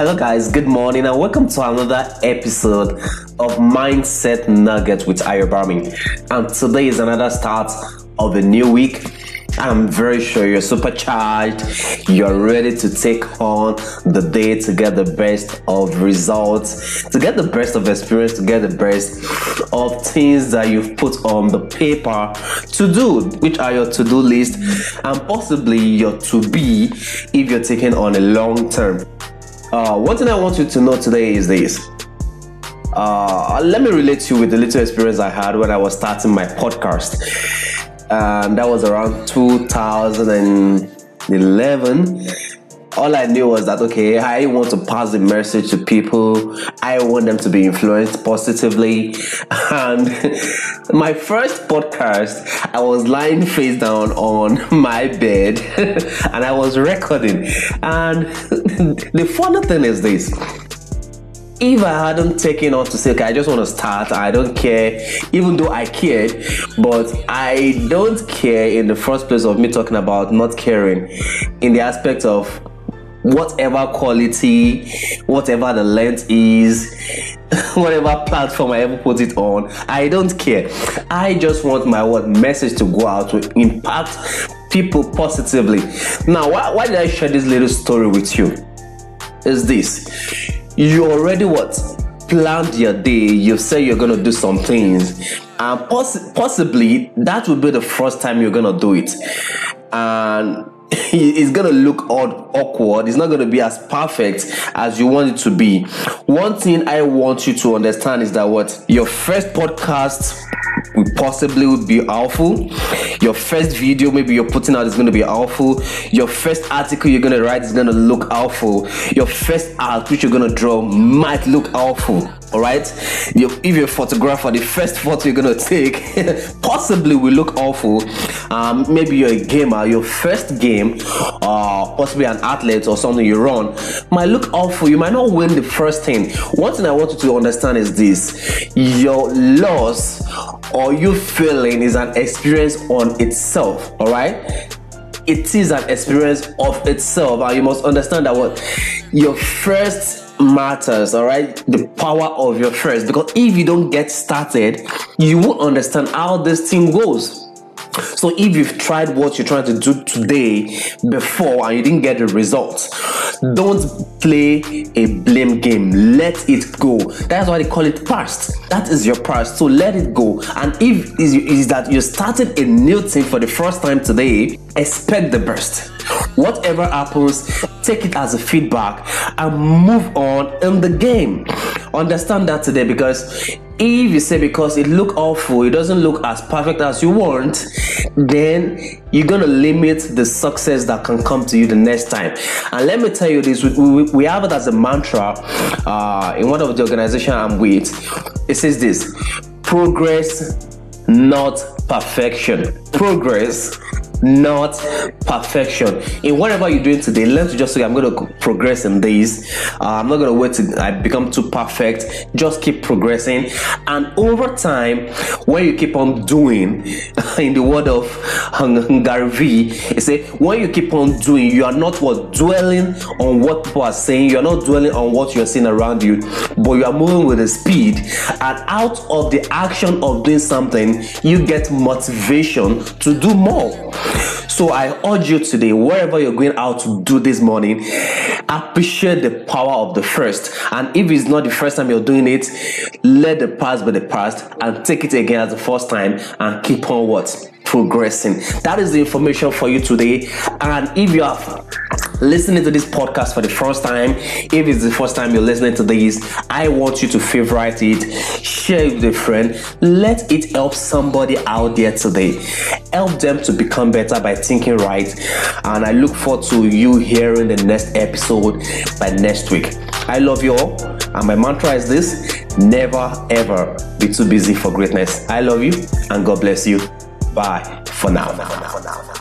Hello, guys, good morning, and welcome to another episode of Mindset Nuggets with Ayobami. And today is another start of a new week. I'm very sure you're supercharged. You're ready to take on the day to get the best of results, to get the best of experience, to get the best of things that you've put on the paper to do, which are your to do list and possibly your to be if you're taking on a long term. Uh, one thing I want you to know today is this. Uh, let me relate to you with the little experience I had when I was starting my podcast and that was around 2011 all I knew was that okay, I want to pass the message to people. I want them to be influenced positively. And my first podcast, I was lying face down on my bed and I was recording. And the funny thing is this if I hadn't taken on to say, okay, I just want to start, I don't care, even though I cared, but I don't care in the first place of me talking about not caring in the aspect of whatever quality, whatever the length is, whatever platform I ever put it on, I don't care. I just want my word message to go out to impact people positively. Now, why, why did I share this little story with you? Is this you already what planned your day you say you're gonna do some things and poss- possibly that will be the first time you're gonna do it and it's gonna look odd awkward. It's not gonna be as perfect as you want it to be. One thing i want you to understand is that what? Your first podcast possibly would be awful your first video maybe you're putting out is going to be awful your first article you're going to write is going to look awful your first art which you're going to draw might look awful all right if you're a photographer the first photo you're gonna take possibly will look awful. Um, maybe you're a gamer. Your first game uh, possibly an athlete or something you run might look awful you might not win the first thing one thing i want you to understand is this your loss or you failing is an experience on itself all right it is an experience of itself and you must understand that what your first matters, all right? The power of your first. Because if you don't get started, you won't understand how this thing goes. So if you've tried what you're trying to do today before and you didn't get the results, don't play a blame game. Let it go. That's why they call it past. That is your past. So let it go. And if is, is that you started a new thing for the first time today, expect the best. Whatever happens, take it as a feedback and move on in the game. Understand that today because if you say because it look awful, it doesn't look as perfect as you want, then you're gonna limit the success that can come to you the next time. And let me tell you this: we, we, we have it as a mantra uh, in one of the organization I'm with. It says this: progress, not perfection. Progress not perfection. In whatever you're doing today, learn to just say, I'm going to progress in this. Uh, I'm not going to wait till I become too perfect. Just keep progressing. And over time, when you keep on doing, in the word of Gary Vee, it say, when you keep on doing, you are not what dwelling on what people are saying, you're not dwelling on what you're seeing around you, but you are moving with the speed. And out of the action of doing something, you get motivation to do more. So I urge you today, wherever you're going out to do this morning, appreciate the power of the first. And if it's not the first time you're doing it, let the past be the past and take it again as the first time and keep on what? Progressing. That is the information for you today. And if you have listening to this podcast for the first time, if it's the first time you're listening to this, I want you to favorite it, share it with a friend, let it help somebody out there today. Help them to become better by thinking right. And I look forward to you hearing the next episode by next week. I love you all, and my mantra is this never ever be too busy for greatness. I love you, and God bless you. Bye for now. For now, for now.